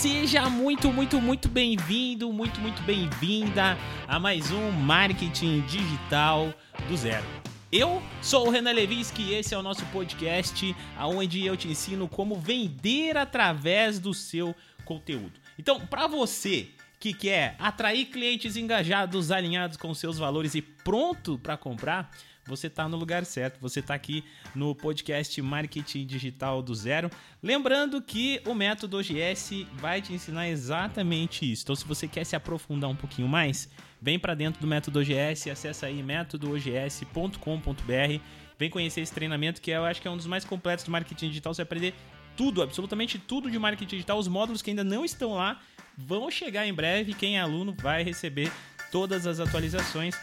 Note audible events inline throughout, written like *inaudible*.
Seja muito, muito, muito bem-vindo, muito, muito bem-vinda a mais um Marketing Digital do Zero. Eu sou o Renan Levinsky e esse é o nosso podcast onde eu te ensino como vender através do seu conteúdo. Então, para você que quer atrair clientes engajados, alinhados com seus valores e pronto para comprar, você está no lugar certo. Você está aqui no podcast Marketing Digital do Zero. Lembrando que o método OGS vai te ensinar exatamente isso. Então, se você quer se aprofundar um pouquinho mais, vem para dentro do método OGS, acessa aí métodoogs.com.br. Vem conhecer esse treinamento que eu acho que é um dos mais completos do marketing digital. Você vai aprender tudo, absolutamente tudo de marketing digital. Os módulos que ainda não estão lá vão chegar em breve. Quem é aluno vai receber todas as atualizações.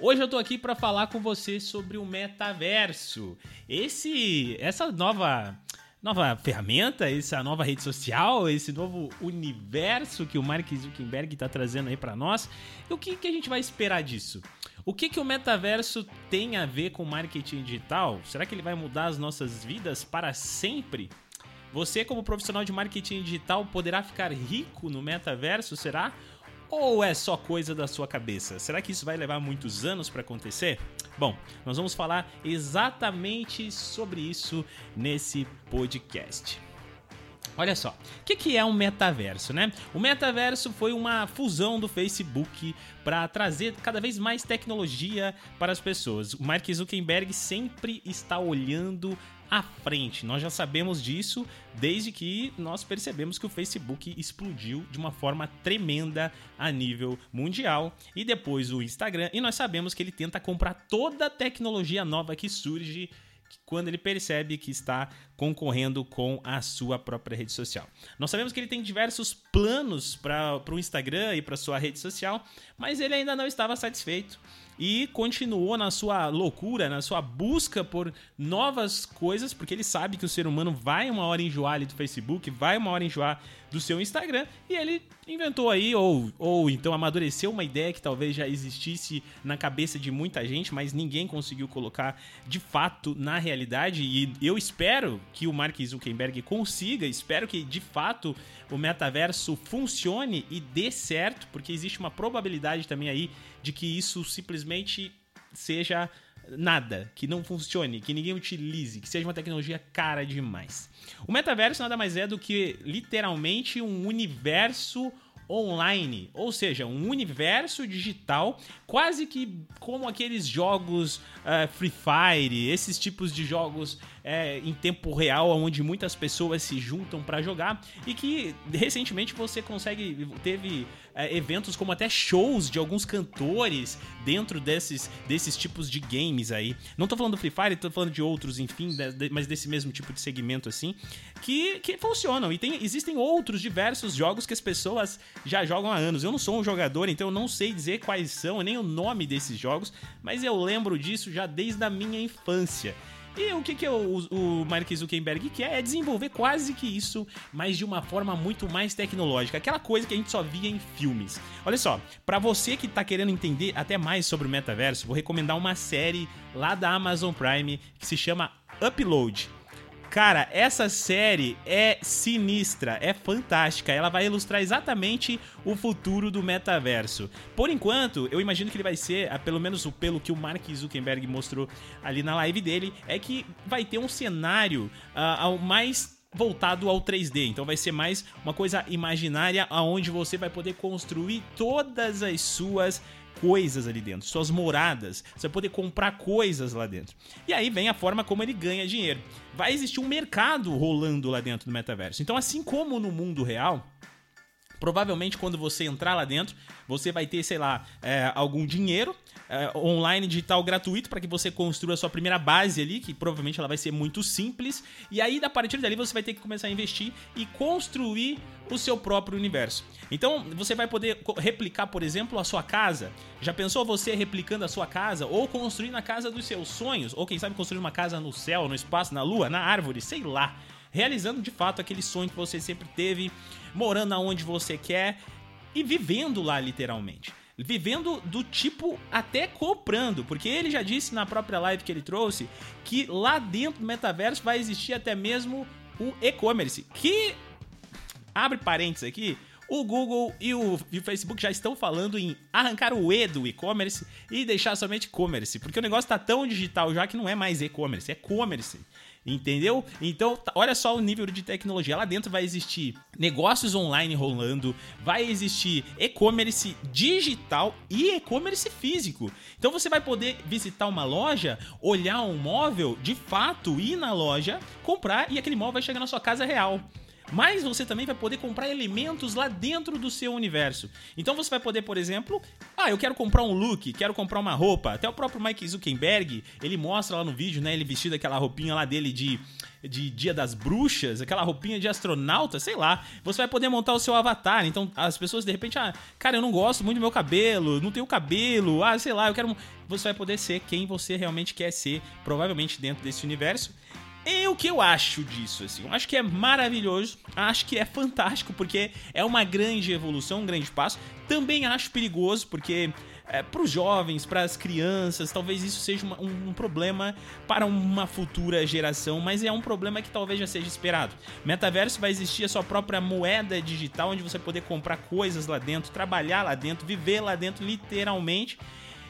Hoje eu tô aqui para falar com você sobre o metaverso. Esse essa nova nova ferramenta, essa nova rede social, esse novo universo que o Mark Zuckerberg está trazendo aí para nós. E o que, que a gente vai esperar disso? O que, que o metaverso tem a ver com marketing digital? Será que ele vai mudar as nossas vidas para sempre? Você, como profissional de marketing digital, poderá ficar rico no metaverso, será? Ou é só coisa da sua cabeça? Será que isso vai levar muitos anos para acontecer? Bom, nós vamos falar exatamente sobre isso nesse podcast. Olha só, o que, que, é um metaverso, né? O metaverso foi uma fusão do Facebook para trazer cada vez mais tecnologia para as pessoas. O Mark Zuckerberg sempre está olhando à frente. Nós já sabemos disso desde que nós percebemos que o Facebook explodiu de uma forma tremenda a nível mundial e depois o Instagram. E nós sabemos que ele tenta comprar toda a tecnologia nova que surge quando ele percebe que está concorrendo com a sua própria rede social. Nós sabemos que ele tem diversos planos para o Instagram e para sua rede social, mas ele ainda não estava satisfeito e continuou na sua loucura, na sua busca por novas coisas, porque ele sabe que o ser humano vai uma hora enjoar ali do Facebook, vai uma hora enjoar do seu Instagram, e ele inventou aí, ou, ou então amadureceu uma ideia que talvez já existisse na cabeça de muita gente, mas ninguém conseguiu colocar de fato na realidade, e eu espero que o Mark Zuckerberg consiga, espero que de fato o metaverso funcione e dê certo, porque existe uma probabilidade também aí de que isso simplesmente seja nada, que não funcione, que ninguém utilize, que seja uma tecnologia cara demais. O metaverso nada mais é do que literalmente um universo online, ou seja, um universo digital, quase que como aqueles jogos uh, Free Fire, esses tipos de jogos é, em tempo real, onde muitas pessoas se juntam para jogar e que recentemente você consegue teve é, eventos como até shows de alguns cantores dentro desses, desses tipos de games aí. Não tô falando do Free Fire, tô falando de outros, enfim, de, de, mas desse mesmo tipo de segmento assim, que, que funcionam. E tem, existem outros diversos jogos que as pessoas já jogam há anos. Eu não sou um jogador, então eu não sei dizer quais são, nem o nome desses jogos, mas eu lembro disso já desde a minha infância. E o que, que o, o Mark Zuckerberg quer é desenvolver quase que isso, mas de uma forma muito mais tecnológica. Aquela coisa que a gente só via em filmes. Olha só, para você que tá querendo entender até mais sobre o metaverso, vou recomendar uma série lá da Amazon Prime que se chama Upload. Cara, essa série é sinistra, é fantástica. Ela vai ilustrar exatamente o futuro do metaverso. Por enquanto, eu imagino que ele vai ser, ah, pelo menos pelo que o Mark Zuckerberg mostrou ali na live dele, é que vai ter um cenário uh, mais voltado ao 3D. Então vai ser mais uma coisa imaginária aonde você vai poder construir todas as suas coisas ali dentro, suas moradas, você vai poder comprar coisas lá dentro. E aí vem a forma como ele ganha dinheiro. Vai existir um mercado rolando lá dentro do metaverso. Então, assim como no mundo real, Provavelmente, quando você entrar lá dentro, você vai ter, sei lá, é, algum dinheiro é, online digital gratuito para que você construa a sua primeira base ali, que provavelmente ela vai ser muito simples. E aí, a partir dali, você vai ter que começar a investir e construir o seu próprio universo. Então, você vai poder replicar, por exemplo, a sua casa. Já pensou você replicando a sua casa ou construindo a casa dos seus sonhos? Ou quem sabe construir uma casa no céu, no espaço, na lua, na árvore, sei lá realizando de fato aquele sonho que você sempre teve, morando aonde você quer e vivendo lá literalmente. Vivendo do tipo até comprando, porque ele já disse na própria live que ele trouxe que lá dentro do metaverso vai existir até mesmo o e-commerce, que abre parênteses aqui, o Google e o, e o, Facebook já estão falando em arrancar o E do e-commerce e deixar somente e-commerce, porque o negócio tá tão digital já que não é mais e-commerce, é commerce. Entendeu? Então, tá, olha só o nível de tecnologia. Lá dentro vai existir negócios online rolando, vai existir e-commerce digital e e-commerce físico. Então você vai poder visitar uma loja, olhar um móvel, de fato ir na loja, comprar e aquele móvel vai chegar na sua casa real. Mas você também vai poder comprar elementos lá dentro do seu universo. Então você vai poder, por exemplo, ah, eu quero comprar um look, quero comprar uma roupa. Até o próprio Mike Zuckerberg, ele mostra lá no vídeo, né, ele vestido aquela roupinha lá dele de de Dia das Bruxas, aquela roupinha de astronauta, sei lá. Você vai poder montar o seu avatar. Então as pessoas de repente, ah, cara, eu não gosto muito do meu cabelo, não tenho cabelo, ah, sei lá, eu quero. Você vai poder ser quem você realmente quer ser, provavelmente dentro desse universo. E o que eu acho disso, assim? Eu acho que é maravilhoso, acho que é fantástico, porque é uma grande evolução, um grande passo. Também acho perigoso, porque é, para os jovens, para as crianças, talvez isso seja uma, um, um, problema para uma futura geração, mas é um problema que talvez já seja esperado. Metaverso vai existir a sua própria moeda digital, onde você poder comprar coisas lá dentro, trabalhar lá dentro, viver lá dentro, literalmente.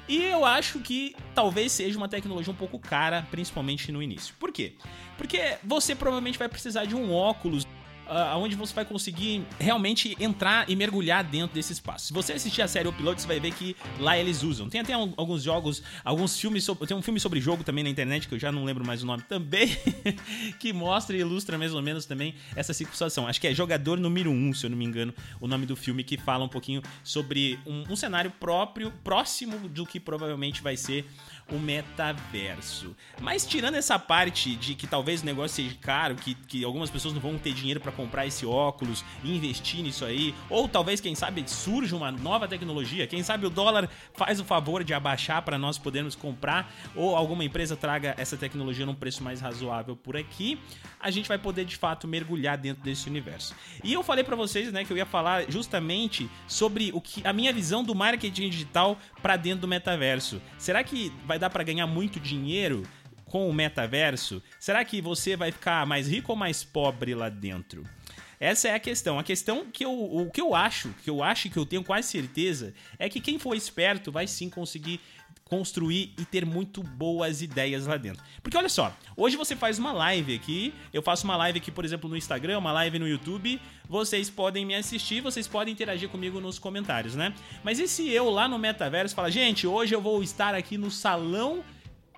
E eu acho que talvez seja uma tecnologia um pouco cara, principalmente no início. Por quê? Porque você provavelmente vai precisar de um óculos uh, onde você vai conseguir realmente entrar e mergulhar dentro desse espaço. Se você assistir a série O Piloto, você vai ver que lá eles usam. Tem até alguns jogos, alguns filmes, sobre, tem um filme sobre jogo também na internet, que eu já não lembro mais o nome também, *laughs* que mostra e ilustra mais ou menos também essa situação. Acho que é Jogador Número 1, um, se eu não me engano, o nome do filme, que fala um pouquinho sobre um, um cenário próprio, próximo do que provavelmente vai ser o metaverso. Mas tirando essa parte de que talvez o negócio seja caro, que, que algumas pessoas não vão ter dinheiro para comprar esse óculos e investir nisso aí, ou talvez, quem sabe, surja uma nova tecnologia, quem sabe o dólar faz o favor de abaixar para nós podermos comprar, ou alguma empresa traga essa tecnologia num preço mais razoável por aqui, a gente vai poder de fato mergulhar dentro desse universo. E eu falei para vocês, né, que eu ia falar justamente sobre o que a minha visão do marketing digital para dentro do metaverso. Será que vai dar para ganhar muito dinheiro com o metaverso? Será que você vai ficar mais rico ou mais pobre lá dentro? Essa é a questão. A questão que eu, o que eu acho, que eu acho que eu tenho quase certeza, é que quem for esperto vai sim conseguir construir e ter muito boas ideias lá dentro. Porque olha só, hoje você faz uma live aqui, eu faço uma live aqui, por exemplo, no Instagram, uma live no YouTube, vocês podem me assistir, vocês podem interagir comigo nos comentários, né? Mas e se eu lá no metaverso falar, gente, hoje eu vou estar aqui no salão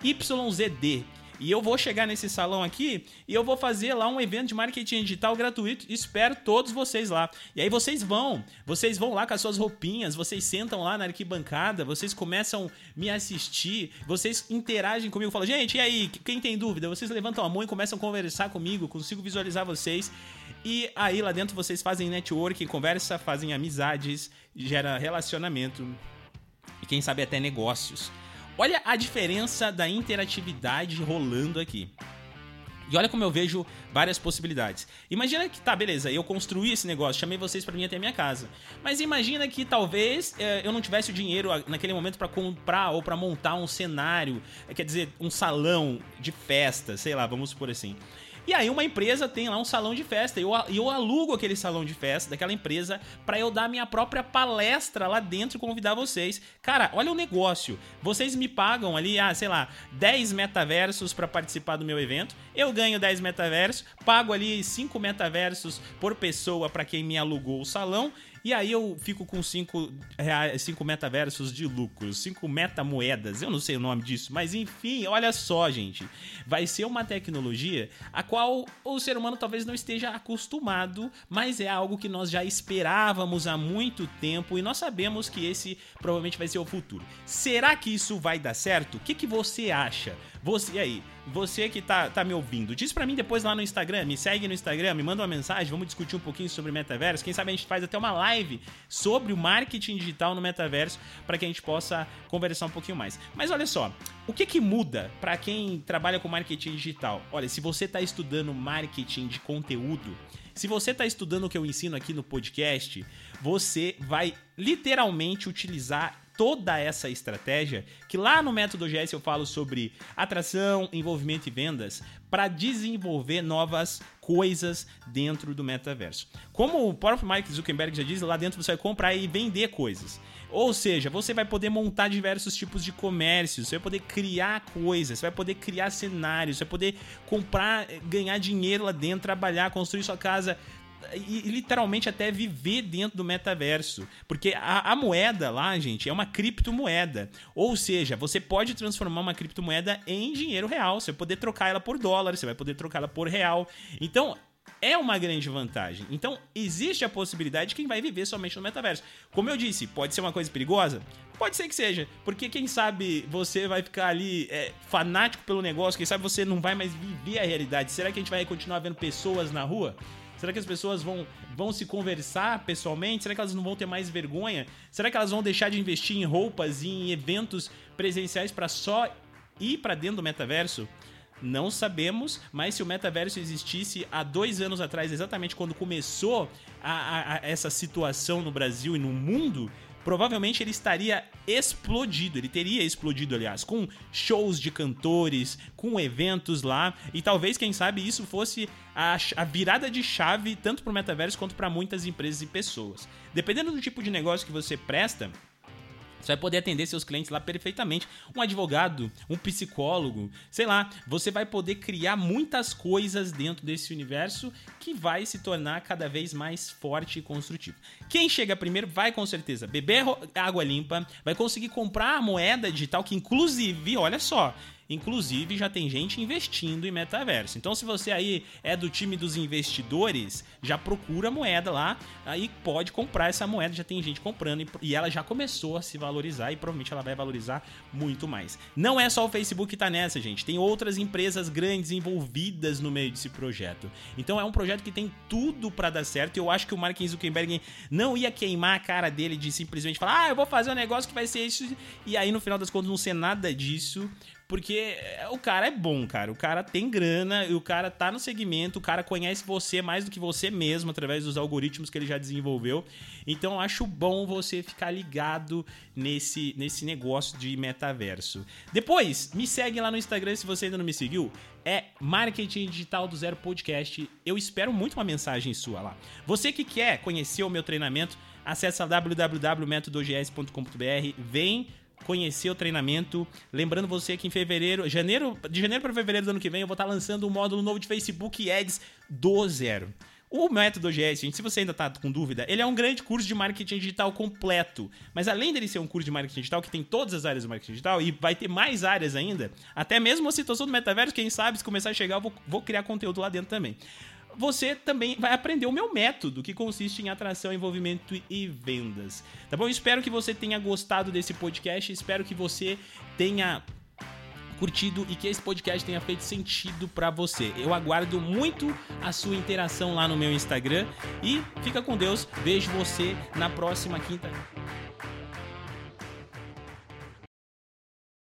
YZD. E eu vou chegar nesse salão aqui e eu vou fazer lá um evento de marketing digital gratuito. Espero todos vocês lá. E aí vocês vão, vocês vão lá com as suas roupinhas, vocês sentam lá na arquibancada, vocês começam a me assistir, vocês interagem comigo, falam, gente, e aí, quem tem dúvida? Vocês levantam a mão e começam a conversar comigo, consigo visualizar vocês. E aí lá dentro vocês fazem networking, conversa, fazem amizades, gera relacionamento e quem sabe até negócios. Olha a diferença da interatividade rolando aqui. E olha como eu vejo várias possibilidades. Imagina que, tá, beleza, eu construí esse negócio, chamei vocês para vir até a minha casa. Mas imagina que talvez é, eu não tivesse o dinheiro naquele momento para comprar ou para montar um cenário, quer dizer, um salão de festa, sei lá, vamos supor assim. E aí uma empresa tem lá um salão de festa e eu, eu alugo aquele salão de festa daquela empresa para eu dar minha própria palestra lá dentro e convidar vocês. Cara, olha o negócio. Vocês me pagam ali, ah, sei lá, 10 metaversos para participar do meu evento. Eu ganho 10 metaversos, pago ali 5 metaversos por pessoa para quem me alugou o salão e aí eu fico com 5 reais, 5 metaversos de lucros, 5 metamoedas, eu não sei o nome disso, mas enfim, olha só, gente. Vai ser uma tecnologia a qual o ser humano talvez não esteja acostumado, mas é algo que nós já esperávamos há muito tempo e nós sabemos que esse provavelmente vai ser o futuro. Será que isso vai dar certo? O que, que você acha? Você aí, você que tá, tá me ouvindo, diz para mim depois lá no Instagram, me segue no Instagram, me manda uma mensagem, vamos discutir um pouquinho sobre metaverso. Quem sabe a gente faz até uma live sobre o marketing digital no metaverso para que a gente possa conversar um pouquinho mais. Mas olha só, o que que muda para quem trabalha com marketing digital? Olha, se você tá estudando marketing de conteúdo, se você está estudando o que eu ensino aqui no podcast, você vai literalmente utilizar toda essa estratégia que lá no método GS eu falo sobre atração, envolvimento e vendas para desenvolver novas coisas dentro do metaverso. Como o próprio Mike Zuckerberg já diz, lá dentro você vai comprar e vender coisas. Ou seja, você vai poder montar diversos tipos de comércios, você vai poder criar coisas, você vai poder criar cenários, você vai poder comprar, ganhar dinheiro lá dentro, trabalhar, construir sua casa e, literalmente até viver dentro do metaverso. Porque a, a, moeda lá, gente, é uma criptomoeda. Ou seja, você pode transformar uma criptomoeda em dinheiro real. Você vai poder trocar ela por dólar, você vai poder trocar ela por real. Então, é uma grande vantagem. Então, existe a possibilidade de quem vai viver somente no metaverso. Como eu disse, pode ser uma coisa perigosa? Pode ser que seja, porque quem sabe você vai ficar ali é, fanático pelo negócio, quem sabe você não vai mais viver a realidade. Será que a gente vai continuar vendo pessoas na rua? Será que as pessoas vão, vão se conversar pessoalmente? Será que elas não vão ter mais vergonha? Será que elas vão deixar de investir em roupas e em eventos presenciais para só ir para dentro do metaverso? Não sabemos, mas se o metaverso existisse há dois anos atrás, exatamente quando começou a, a, a essa situação no Brasil e no mundo, provavelmente ele estaria explodido. Ele teria explodido, aliás, com shows de cantores, com eventos lá. E talvez, quem sabe, isso fosse a, a virada de chave tanto para o metaverso quanto para muitas empresas e pessoas. Dependendo do tipo de negócio que você presta, você vai poder atender seus clientes lá perfeitamente. Um advogado, um psicólogo, sei lá. Você vai poder criar muitas coisas dentro desse universo que vai se tornar cada vez mais forte e construtivo. Quem chega primeiro vai com certeza beber água limpa, vai conseguir comprar a moeda digital que, inclusive, olha só, Inclusive, já tem gente investindo em metaverso. Então, se você aí é do time dos investidores, já procura a moeda lá, aí pode comprar essa moeda. Já tem gente comprando e ela já começou a se valorizar e provavelmente ela vai valorizar muito mais. Não é só o Facebook que tá nessa, gente. Tem outras empresas grandes envolvidas no meio desse projeto. Então, é um projeto que tem tudo para dar certo. Eu acho que o Mark Zuckerberg não ia queimar a cara dele de simplesmente falar: ah, eu vou fazer um negócio que vai ser isso, e aí no final das contas não ser nada disso. Porque é, o cara é bom, cara. O cara tem grana e o cara tá no segmento, o cara conhece você mais do que você mesmo através dos algoritmos que ele já desenvolveu. Então eu acho bom você ficar ligado nesse, nesse negócio de metaverso. Depois, me segue lá no Instagram se você ainda não me seguiu. É Marketing Digital do Zero Podcast. Eu espero muito uma mensagem sua lá. Você que quer conhecer o meu treinamento, acessa www.metodogs.com.br, vem conhecer o treinamento. Lembrando você que em fevereiro, janeiro, de janeiro para fevereiro do ano que vem, eu vou estar lançando um módulo novo de Facebook Ads do zero. O método GS, gente, se você ainda está com dúvida, ele é um grande curso de marketing digital completo. Mas além dele ser um curso de marketing digital que tem todas as áreas do marketing digital e vai ter mais áreas ainda, até mesmo a situação do metaverso, quem sabe se começar a chegar, eu vou, vou criar conteúdo lá dentro também você também vai aprender o meu método, que consiste em atração, envolvimento e vendas. Tá bom? Espero que você tenha gostado desse podcast, espero que você tenha curtido e que esse podcast tenha feito sentido para você. Eu aguardo muito a sua interação lá no meu Instagram e fica com Deus. Vejo você na próxima quinta.